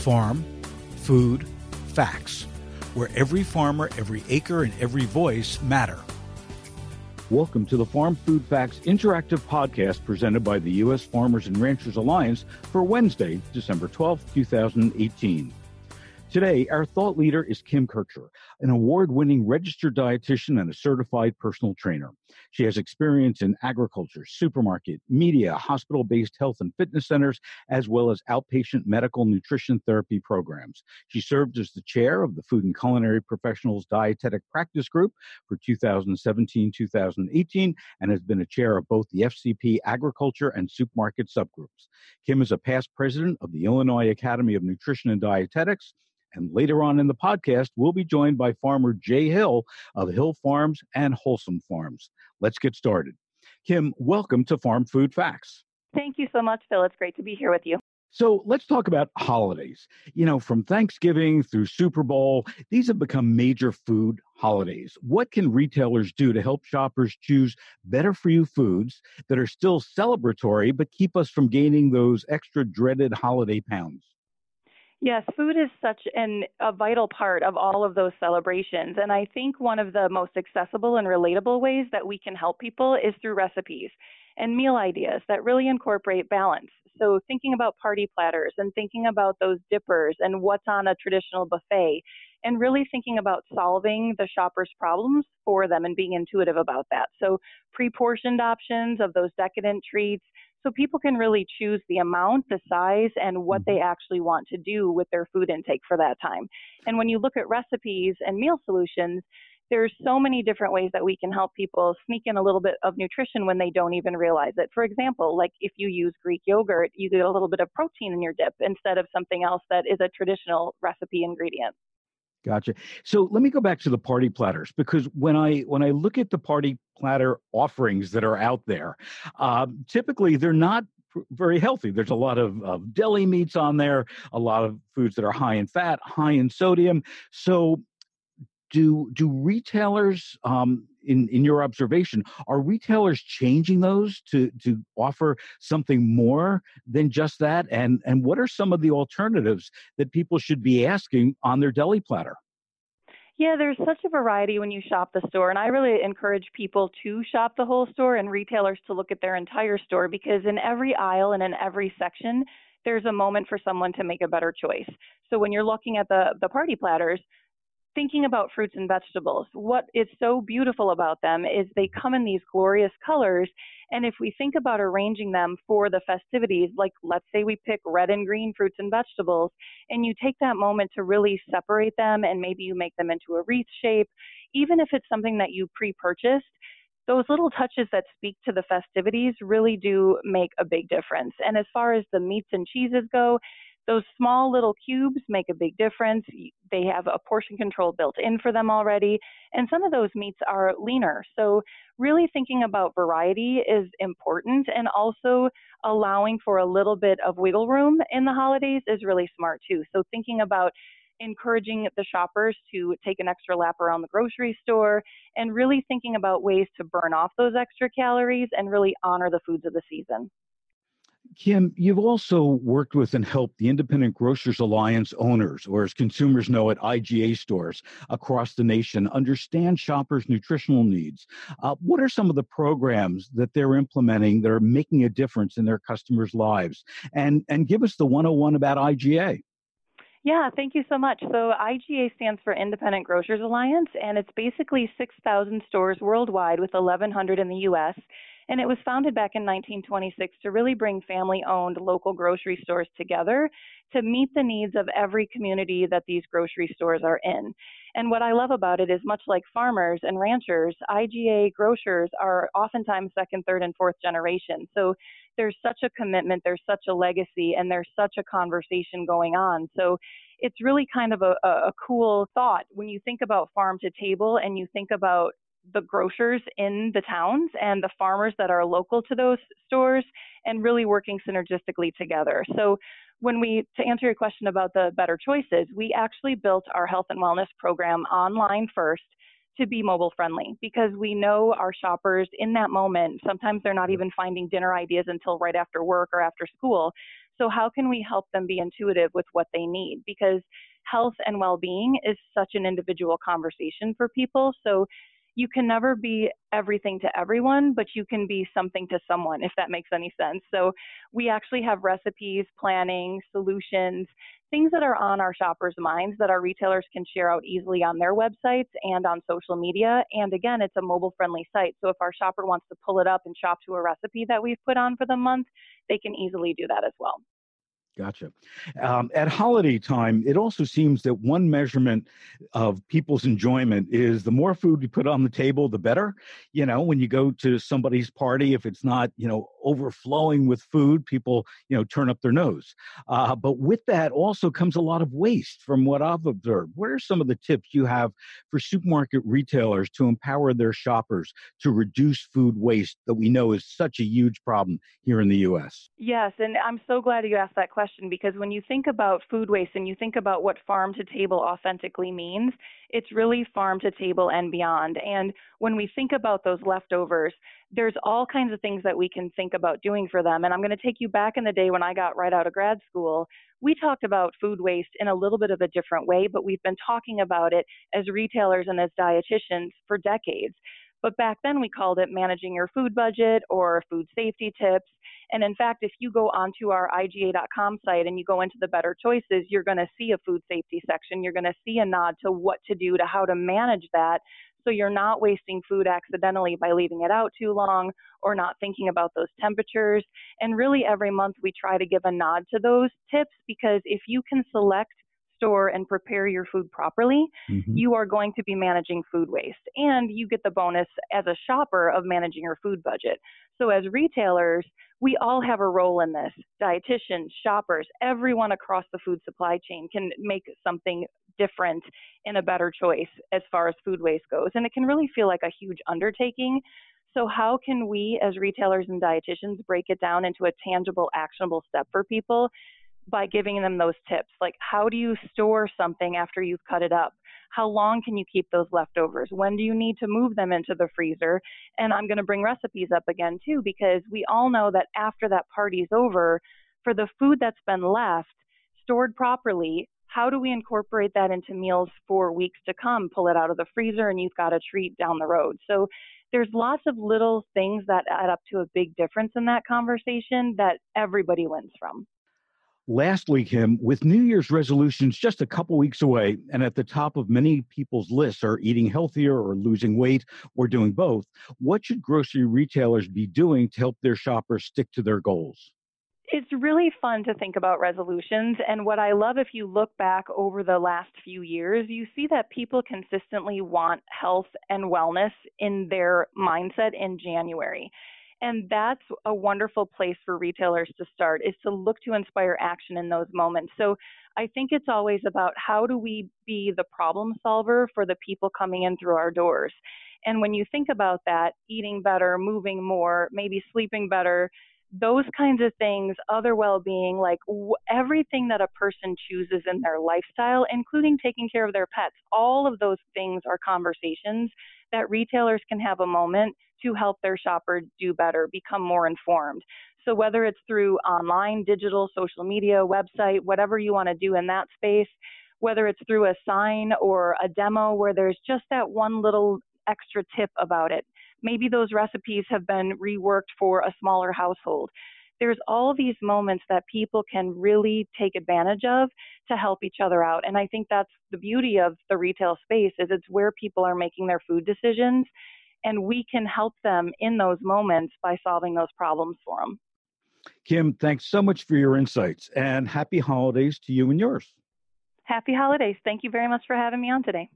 Farm, Food, Facts, where every farmer, every acre, and every voice matter. Welcome to the Farm Food Facts interactive podcast presented by the U.S. Farmers and Ranchers Alliance for Wednesday, December 12, 2018. Today, our thought leader is Kim Kirchherr, an award winning registered dietitian and a certified personal trainer. She has experience in agriculture, supermarket, media, hospital based health and fitness centers, as well as outpatient medical nutrition therapy programs. She served as the chair of the Food and Culinary Professionals Dietetic Practice Group for 2017 2018 and has been a chair of both the FCP agriculture and supermarket subgroups. Kim is a past president of the Illinois Academy of Nutrition and Dietetics and later on in the podcast, we'll be joined by farmer Jay Hill of Hill Farms and Wholesome Farms. Let's get started. Kim, welcome to Farm Food Facts. Thank you so much, Phil. It's great to be here with you. So let's talk about holidays. You know, from Thanksgiving through Super Bowl, these have become major food holidays. What can retailers do to help shoppers choose better for you foods that are still celebratory but keep us from gaining those extra dreaded holiday pounds? Yes, food is such an, a vital part of all of those celebrations. And I think one of the most accessible and relatable ways that we can help people is through recipes and meal ideas that really incorporate balance. So, thinking about party platters and thinking about those dippers and what's on a traditional buffet, and really thinking about solving the shopper's problems for them and being intuitive about that. So, pre portioned options of those decadent treats so people can really choose the amount, the size, and what they mm-hmm. actually want to do with their food intake for that time. And when you look at recipes and meal solutions, there's so many different ways that we can help people sneak in a little bit of nutrition when they don't even realize it. For example, like if you use Greek yogurt, you get a little bit of protein in your dip instead of something else that is a traditional recipe ingredient. Gotcha. So let me go back to the party platters because when I when I look at the party platter offerings that are out there, um, typically they're not very healthy. There's a lot of, of deli meats on there, a lot of foods that are high in fat, high in sodium. So do do retailers um, in in your observation are retailers changing those to to offer something more than just that and and what are some of the alternatives that people should be asking on their deli platter yeah, there's such a variety when you shop the store, and I really encourage people to shop the whole store and retailers to look at their entire store because in every aisle and in every section, there's a moment for someone to make a better choice. So when you're looking at the the party platters, thinking about fruits and vegetables, what is so beautiful about them is they come in these glorious colors. And if we think about arranging them for the festivities, like let's say we pick red and green fruits and vegetables, and you take that moment to really separate them and maybe you make them into a wreath shape, even if it's something that you pre purchased, those little touches that speak to the festivities really do make a big difference. And as far as the meats and cheeses go, those small little cubes make a big difference. They have a portion control built in for them already, and some of those meats are leaner. So, really thinking about variety is important, and also allowing for a little bit of wiggle room in the holidays is really smart too. So, thinking about encouraging the shoppers to take an extra lap around the grocery store and really thinking about ways to burn off those extra calories and really honor the foods of the season. Kim, you've also worked with and helped the Independent Grocers Alliance owners, or as consumers know it, IGA stores across the nation, understand shoppers' nutritional needs. Uh, what are some of the programs that they're implementing that are making a difference in their customers' lives? And, and give us the 101 about IGA. Yeah, thank you so much. So IGA stands for Independent Grocers Alliance, and it's basically 6,000 stores worldwide with 1,100 in the U.S. And it was founded back in 1926 to really bring family owned local grocery stores together to meet the needs of every community that these grocery stores are in. And what I love about it is much like farmers and ranchers, IGA grocers are oftentimes second, third, and fourth generation. So there's such a commitment, there's such a legacy, and there's such a conversation going on. So it's really kind of a, a cool thought when you think about farm to table and you think about the grocers in the towns and the farmers that are local to those stores and really working synergistically together. So when we to answer your question about the better choices, we actually built our health and wellness program online first to be mobile friendly because we know our shoppers in that moment sometimes they're not even finding dinner ideas until right after work or after school So, how can we help them be intuitive with what they need? Because health and well being is such an individual conversation for people. So, you can never be everything to everyone, but you can be something to someone, if that makes any sense. So we actually have recipes, planning, solutions, things that are on our shoppers' minds that our retailers can share out easily on their websites and on social media. And again, it's a mobile friendly site. So if our shopper wants to pull it up and shop to a recipe that we've put on for the month, they can easily do that as well. Gotcha. Um, at holiday time, it also seems that one measurement of people's enjoyment is the more food you put on the table, the better. You know, when you go to somebody's party, if it's not, you know, overflowing with food, people, you know, turn up their nose. Uh, but with that also comes a lot of waste from what I've observed. What are some of the tips you have for supermarket retailers to empower their shoppers to reduce food waste that we know is such a huge problem here in the U.S.? Yes, and I'm so glad you asked that question question because when you think about food waste and you think about what farm to table authentically means, it's really farm to table and beyond. And when we think about those leftovers, there's all kinds of things that we can think about doing for them. And I'm going to take you back in the day when I got right out of grad school. We talked about food waste in a little bit of a different way, but we've been talking about it as retailers and as dietitians for decades. But back then we called it managing your food budget or food safety tips. And in fact, if you go onto our IGA.com site and you go into the better choices, you're going to see a food safety section. You're going to see a nod to what to do to how to manage that. So you're not wasting food accidentally by leaving it out too long or not thinking about those temperatures. And really every month we try to give a nod to those tips because if you can select store and prepare your food properly, mm-hmm. you are going to be managing food waste. And you get the bonus as a shopper of managing your food budget. So, as retailers, we all have a role in this. Dietitians, shoppers, everyone across the food supply chain can make something different and a better choice as far as food waste goes. And it can really feel like a huge undertaking. So, how can we as retailers and dietitians break it down into a tangible, actionable step for people by giving them those tips like how do you store something after you've cut it up how long can you keep those leftovers when do you need to move them into the freezer and i'm going to bring recipes up again too because we all know that after that party's over for the food that's been left stored properly how do we incorporate that into meals for weeks to come? Pull it out of the freezer and you've got a treat down the road. So there's lots of little things that add up to a big difference in that conversation that everybody wins from. Lastly, Kim, with New Year's resolutions just a couple weeks away, and at the top of many people's lists are eating healthier or losing weight or doing both, what should grocery retailers be doing to help their shoppers stick to their goals? It's really fun to think about resolutions. And what I love, if you look back over the last few years, you see that people consistently want health and wellness in their mindset in January. And that's a wonderful place for retailers to start is to look to inspire action in those moments. So I think it's always about how do we be the problem solver for the people coming in through our doors. And when you think about that, eating better, moving more, maybe sleeping better, those kinds of things, other well being, like w- everything that a person chooses in their lifestyle, including taking care of their pets, all of those things are conversations that retailers can have a moment to help their shopper do better, become more informed. So whether it's through online, digital, social media, website, whatever you want to do in that space, whether it's through a sign or a demo where there's just that one little extra tip about it. Maybe those recipes have been reworked for a smaller household. There's all these moments that people can really take advantage of to help each other out. And I think that's the beauty of the retail space is it's where people are making their food decisions and we can help them in those moments by solving those problems for them. Kim, thanks so much for your insights and happy holidays to you and yours. Happy holidays. Thank you very much for having me on today.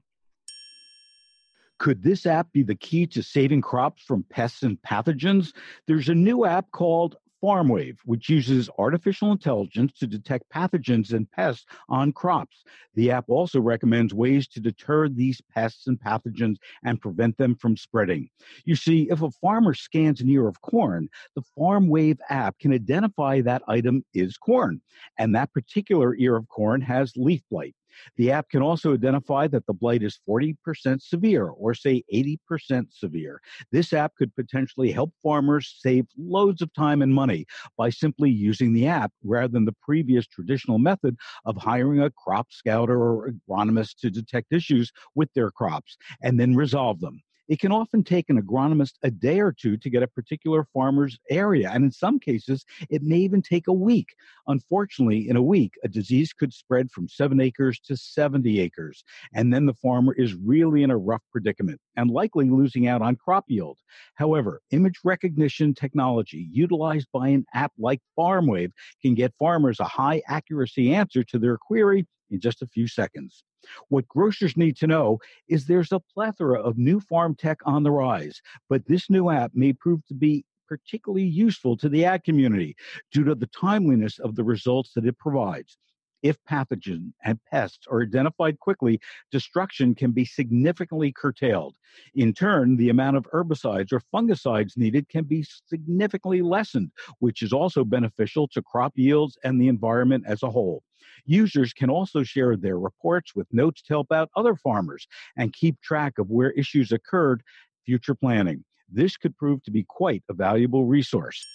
Could this app be the key to saving crops from pests and pathogens? There's a new app called FarmWave, which uses artificial intelligence to detect pathogens and pests on crops. The app also recommends ways to deter these pests and pathogens and prevent them from spreading. You see, if a farmer scans an ear of corn, the FarmWave app can identify that item is corn, and that particular ear of corn has leaf blight. The app can also identify that the blight is 40% severe or say 80% severe. This app could potentially help farmers save loads of time and money by simply using the app rather than the previous traditional method of hiring a crop scouter or agronomist to detect issues with their crops and then resolve them. It can often take an agronomist a day or two to get a particular farmer's area, and in some cases, it may even take a week. Unfortunately, in a week, a disease could spread from 7 acres to 70 acres, and then the farmer is really in a rough predicament and likely losing out on crop yield. However, image recognition technology utilized by an app like FarmWave can get farmers a high accuracy answer to their query in just a few seconds. What grocers need to know is there's a plethora of new farm tech on the rise, but this new app may prove to be particularly useful to the ag community due to the timeliness of the results that it provides. If pathogens and pests are identified quickly, destruction can be significantly curtailed. In turn, the amount of herbicides or fungicides needed can be significantly lessened, which is also beneficial to crop yields and the environment as a whole. Users can also share their reports with notes to help out other farmers and keep track of where issues occurred, future planning. This could prove to be quite a valuable resource.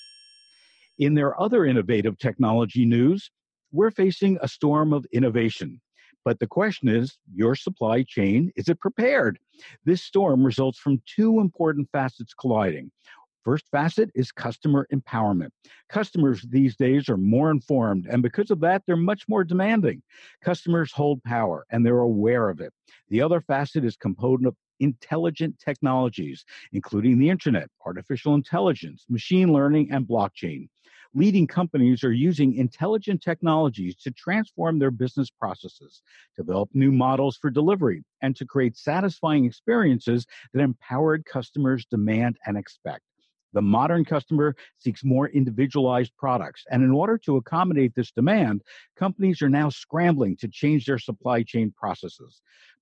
In their other innovative technology news, we're facing a storm of innovation. But the question is your supply chain, is it prepared? This storm results from two important facets colliding. First facet is customer empowerment. Customers these days are more informed, and because of that, they're much more demanding. Customers hold power and they're aware of it. The other facet is component of intelligent technologies, including the internet, artificial intelligence, machine learning, and blockchain. Leading companies are using intelligent technologies to transform their business processes, develop new models for delivery, and to create satisfying experiences that empowered customers demand and expect. The modern customer seeks more individualized products. And in order to accommodate this demand, companies are now scrambling to change their supply chain processes.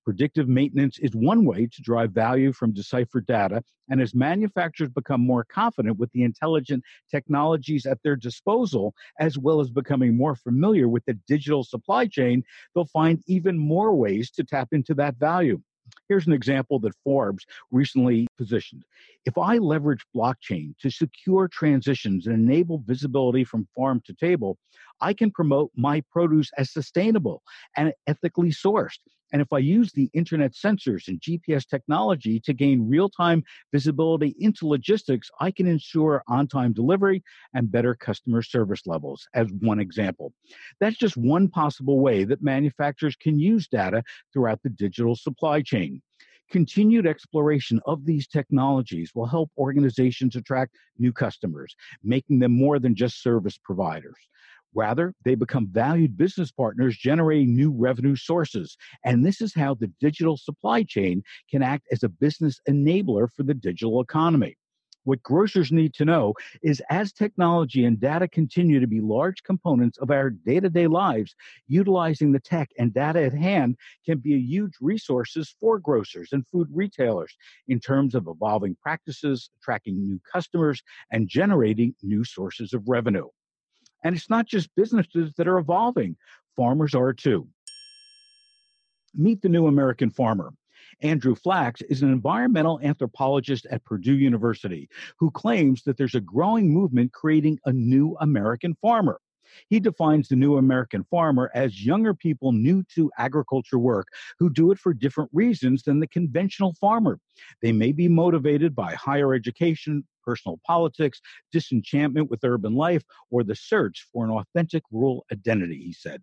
Predictive maintenance is one way to drive value from deciphered data. And as manufacturers become more confident with the intelligent technologies at their disposal, as well as becoming more familiar with the digital supply chain, they'll find even more ways to tap into that value. Here's an example that Forbes recently positioned. If I leverage blockchain to secure transitions and enable visibility from farm to table, I can promote my produce as sustainable and ethically sourced. And if I use the internet sensors and GPS technology to gain real time visibility into logistics, I can ensure on time delivery and better customer service levels, as one example. That's just one possible way that manufacturers can use data throughout the digital supply chain. Continued exploration of these technologies will help organizations attract new customers, making them more than just service providers. Rather, they become valued business partners generating new revenue sources. And this is how the digital supply chain can act as a business enabler for the digital economy. What grocers need to know is as technology and data continue to be large components of our day to day lives, utilizing the tech and data at hand can be a huge resources for grocers and food retailers in terms of evolving practices, attracting new customers, and generating new sources of revenue. And it's not just businesses that are evolving, farmers are too. Meet the new American farmer. Andrew Flachs is an environmental anthropologist at Purdue University who claims that there's a growing movement creating a new American farmer. He defines the new American farmer as younger people new to agriculture work who do it for different reasons than the conventional farmer. They may be motivated by higher education, personal politics, disenchantment with urban life, or the search for an authentic rural identity, he said.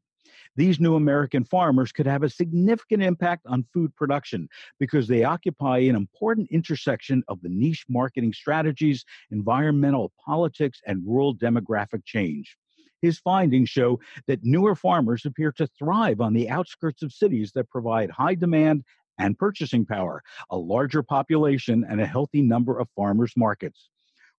These new American farmers could have a significant impact on food production because they occupy an important intersection of the niche marketing strategies, environmental politics, and rural demographic change. His findings show that newer farmers appear to thrive on the outskirts of cities that provide high demand and purchasing power, a larger population, and a healthy number of farmers markets.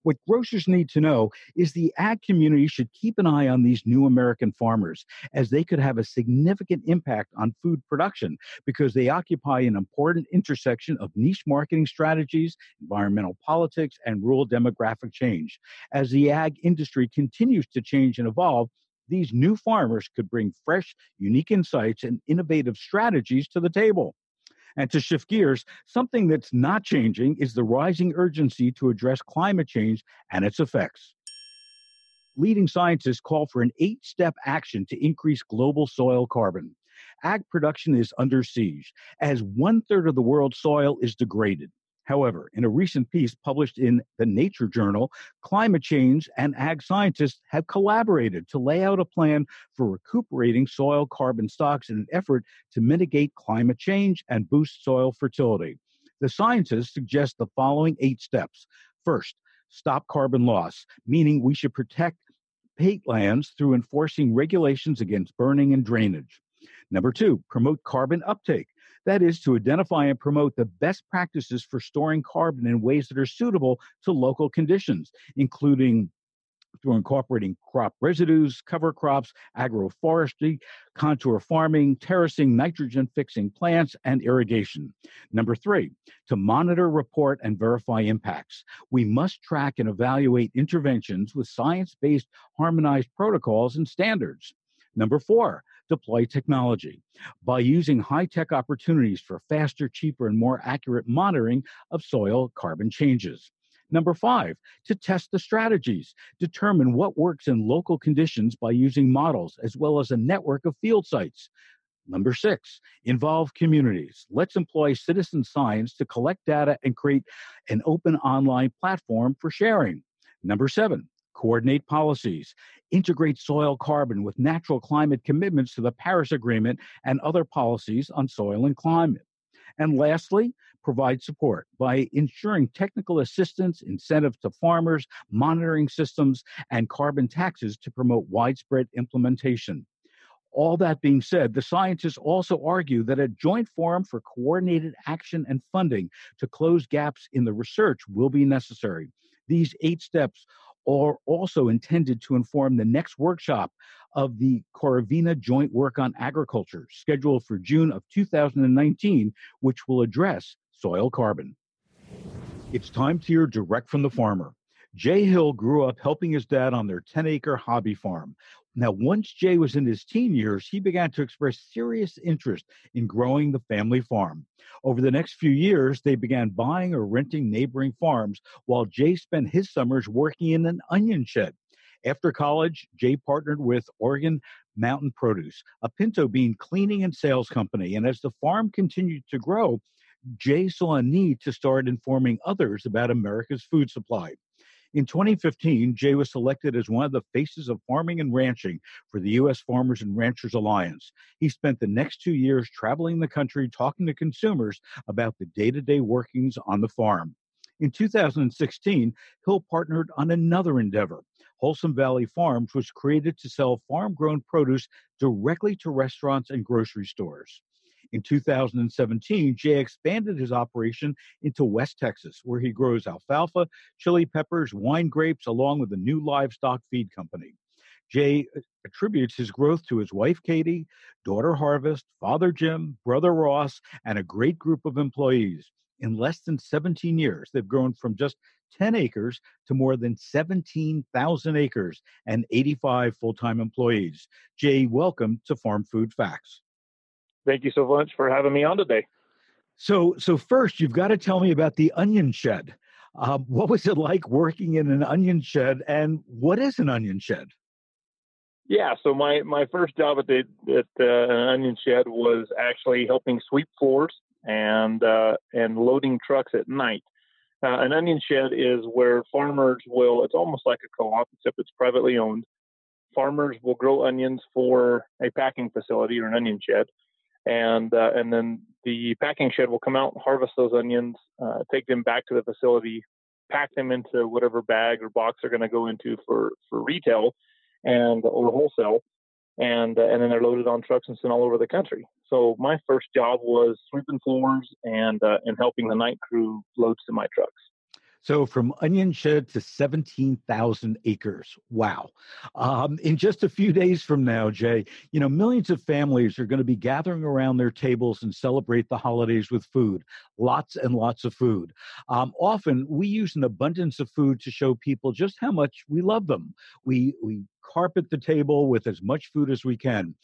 What grocers need to know is the ag community should keep an eye on these new American farmers as they could have a significant impact on food production because they occupy an important intersection of niche marketing strategies, environmental politics, and rural demographic change. As the ag industry continues to change and evolve, These new farmers could bring fresh, unique insights and innovative strategies to the table. And to shift gears, something that's not changing is the rising urgency to address climate change and its effects. Leading scientists call for an eight step action to increase global soil carbon. Ag production is under siege as one third of the world's soil is degraded. However, in a recent piece published in the Nature Journal, climate change and ag scientists have collaborated to lay out a plan for recuperating soil carbon stocks in an effort to mitigate climate change and boost soil fertility. The scientists suggest the following eight steps. First, stop carbon loss, meaning we should protect peatlands through enforcing regulations against burning and drainage. Number two, promote carbon uptake. That is to identify and promote the best practices for storing carbon in ways that are suitable to local conditions, including through incorporating crop residues, cover crops, agroforestry, contour farming, terracing, nitrogen fixing plants, and irrigation. Number three, to monitor, report, and verify impacts. We must track and evaluate interventions with science based harmonized protocols and standards. Number four, deploy technology by using high tech opportunities for faster, cheaper, and more accurate monitoring of soil carbon changes. Number five, to test the strategies, determine what works in local conditions by using models as well as a network of field sites. Number six, involve communities. Let's employ citizen science to collect data and create an open online platform for sharing. Number seven, coordinate policies, integrate soil carbon with natural climate commitments to the Paris Agreement and other policies on soil and climate. And lastly, provide support by ensuring technical assistance, incentives to farmers, monitoring systems, and carbon taxes to promote widespread implementation. All that being said, the scientists also argue that a joint forum for coordinated action and funding to close gaps in the research will be necessary. These eight steps are also intended to inform the next workshop of the Koronivia Joint Work on Agriculture, scheduled for June of 2019, which will address soil carbon. It's time to hear direct from the farmer. Jay Hill grew up helping his dad on their 10 acre hobby farm. Now, once Jay was in his teen years, he began to express serious interest in growing the family farm. Over the next few years, they began buying or renting neighboring farms while Jay spent his summers working in an onion shed. After college, Jay partnered with Organ Mountain Produce, a pinto bean cleaning and sales company. And as the farm continued to grow, Jay saw a need to start informing others about America's food supply. In 2015, Jay was selected as one of the faces of farming and ranching for the U.S. Farmers and Ranchers Alliance. He spent the next two years traveling the country talking to consumers about the day to day workings on the farm. In 2016, Hill partnered on another endeavor. Wholesome Valley Farms was created to sell farm grown produce directly to restaurants and grocery stores. In 2017, Jay expanded his operation into West Texas, where he grows alfalfa, chili peppers, wine grapes, along with a new livestock feed company. Jay uh, attributes his growth to his wife Katie, daughter Harvest, father Jim, brother Ross, and a great group of employees. In less than 17 years, they've grown from just 10 acres to more than 17,000 acres and 85 full time employees. Jay, welcome to Farm Food Facts thank you so much for having me on today. So, so first, you've got to tell me about the onion shed. Uh, what was it like working in an onion shed, and what is an onion shed? Yeah, so my my first job at the at uh, an onion shed was actually helping sweep floors and uh, and loading trucks at night. Uh, an onion shed is where farmers will. It's almost like a co-op, except it's privately owned. Farmers will grow onions for a packing facility or an onion shed, and uh, and then the packing shed will come out, and harvest those onions, uh, take them back to the facility, pack them into whatever bag or box they're going to go into for for retail and or wholesale, and uh, and then they're loaded on trucks and sent all over the country. So my first job was sweeping floors and uh, and helping the night crew load semi trucks. So from onion shed to 17,000 acres. Wow. Um, in just a few days from now, Jay, you know, millions of families are going to be gathering around their tables and celebrate the holidays with food. Lots and lots of food. Um, often we use an abundance of food to show people just how much we love them. We, we carpet the table with as much food as we can.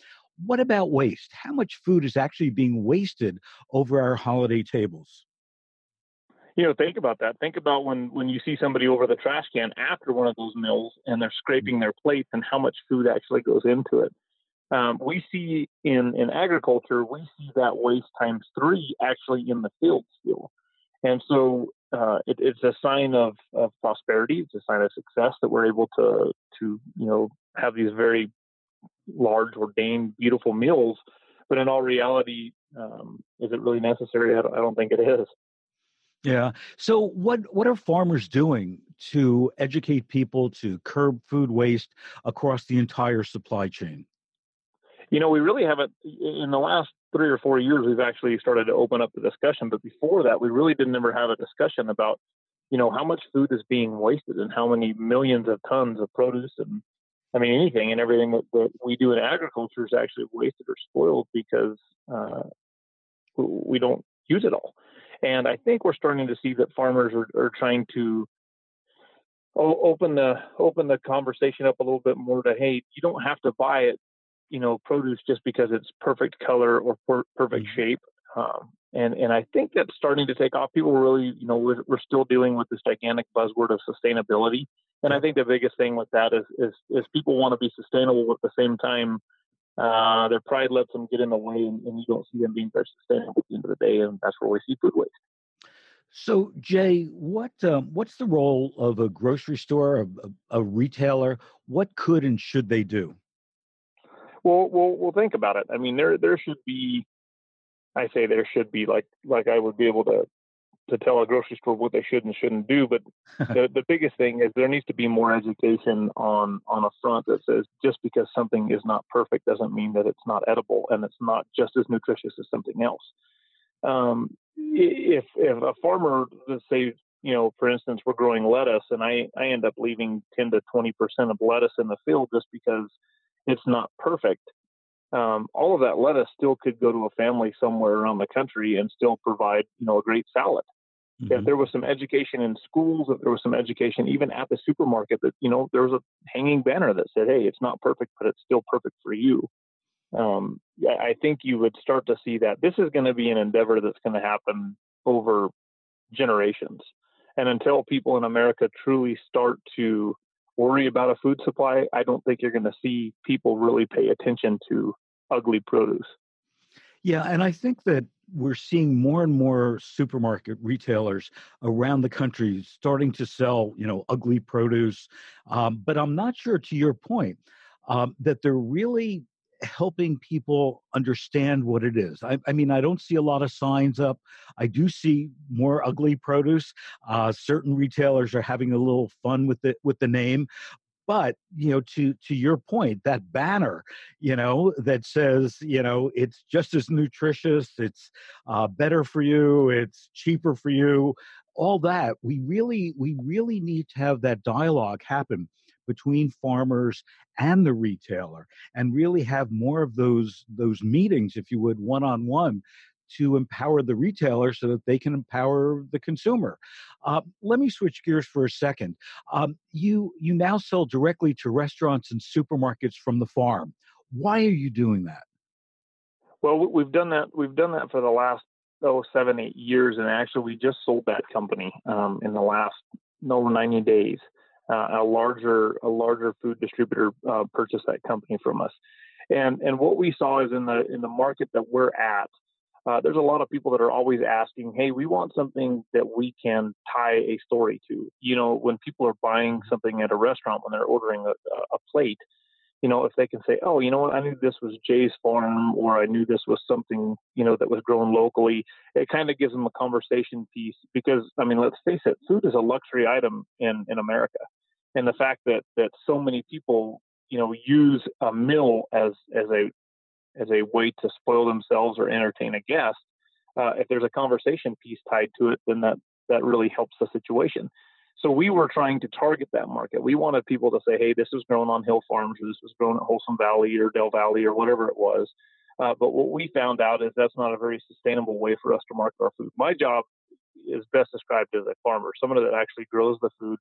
What about waste? How much food is actually being wasted over our holiday tables? You know, think about that. Think about when when you see somebody over the trash can after one of those meals and they're scraping their plates and how much food actually goes into it. Um, we see in in agriculture, we see that waste times three actually in the field still, and so uh, it, it's a sign of, of prosperity. It's a sign of success that we're able to to you know have these very large, ordained, beautiful meals. But in all reality, um, is it really necessary? I don't, I don't think it is. Yeah. So what what are farmers doing to educate people to curb food waste across the entire supply chain? You know, we really haven't in the last three or four years we've actually started to open up the discussion, but before that we really didn't ever have a discussion about, you know, how much food is being wasted and how many millions of tons of produce and I mean anything and everything that, that we do in agriculture is actually wasted or spoiled because uh, we don't use it all. And I think we're starting to see that farmers are, are trying to open the open the conversation up a little bit more to hey, you don't have to buy it, you know, produce just because it's perfect color or per- perfect mm-hmm. shape. Um, and and I think that's starting to take off. People really, you know, we're, we're still dealing with this gigantic buzzword of sustainability, and I think the biggest thing with that is is, is people want to be sustainable at the same time uh, their pride lets them get in the way, and, and, you don't see them being very sustainable at the end of the day, and that's where we see food waste. So, Jay, what um, what's the role of a grocery store, a, a, retailer? What could and should they do? Well, well, well. Think about it. I mean, there there should be. I say there should be like like I would be able to to tell a grocery store what they should and shouldn't do. But the, the biggest thing is there needs to be more education on on a front that says just because something is not perfect doesn't mean that it's not edible and it's not just as nutritious as something else. Um, if if a farmer, let's say, you know, for instance, we're growing lettuce and I I end up leaving 10 to 20 percent of lettuce in the field just because it's not perfect um, all of that lettuce still could go to a family somewhere around the country and still provide, you know, a great salad. Mm-hmm. If there was some education in schools, if there was some education even at the supermarket, that you know, there was a hanging banner that said, "Hey, it's not perfect, but it's still perfect for you." Um, I think you would start to see that this is going to be an endeavor that's going to happen over generations, and until people in America truly start to worry about a food supply, I don't think you're going to see people really pay attention to ugly produce. Yeah, and I think that we're seeing more and more supermarket retailers around the country starting to sell, you know, ugly produce. Um, but I'm not sure, to your point, um, that they're really helping people understand what it is. I, I, mean, I don't see a lot of signs up. I do see more ugly produce. Uh, certain retailers are having a little fun with it with the name, but you know to to your point that banner you know that says you know it's just as nutritious it's uh, better for you it's cheaper for you all that we really we really need to have that dialogue happen between farmers and the retailer and really have more of those those meetings if you would one on one to empower the retailer so that they can empower the consumer. Uh, let me switch gears for a second. Um, you you now sell directly to restaurants and supermarkets from the farm. Why are you doing that? Well, we've done that. We've done that for the last oh seven eight years, and actually we just sold that company um, in the last no ninety days. Uh, a larger a larger food distributor uh, purchased that company from us, and and what we saw is in the in the market that we're at, uh, there's a lot of people that are always asking, hey, we want something that we can tie a story to. You know, when people are buying something at a restaurant, when they're ordering a, a plate, you know, if they can say, oh, you know what, I knew this was Jay's farm, or I knew this was something, you know, that was grown locally, it kind of gives them a conversation piece. Because, I mean, let's face it, food is a luxury item in, in America. And the fact that, that so many people, you know, use a mill as, as a as a way to spoil themselves or entertain a guest. Uh, if there's a conversation piece tied to it, then that that really helps the situation. So we were trying to target that market. We wanted people to say, hey, this was grown on Hill Farms, or this was grown at Wholesome Valley or Dell Valley or whatever it was. Uh, but what we found out is that's not a very sustainable way for us to market our food. My job is best described as a farmer, someone that actually grows the food.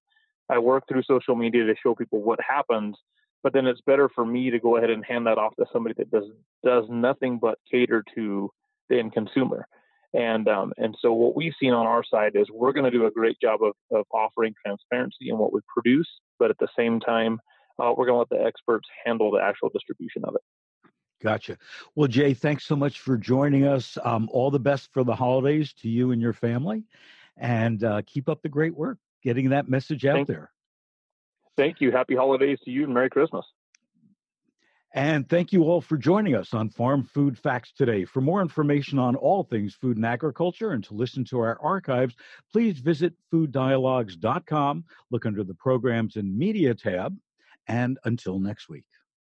I work through social media to show people what happens, but then it's better for me to go ahead and hand that off to somebody that does does nothing but cater to the end consumer. And um, and so what we've seen on our side is we're going to do a great job of, of offering transparency in what we produce, but at the same time, uh, we're going to let the experts handle the actual distribution of it. Gotcha. Well, Jay, thanks so much for joining us. Um, all the best for the holidays to you and your family, and uh, keep up the great work getting that message out there. Thank you. Happy holidays to you and Merry Christmas. And thank you all for joining us on Farm Food Facts today. For more information on all things food and agriculture and to listen to our archives, please visit fooddialogues.com, look under the Programs and Media tab, and until next week.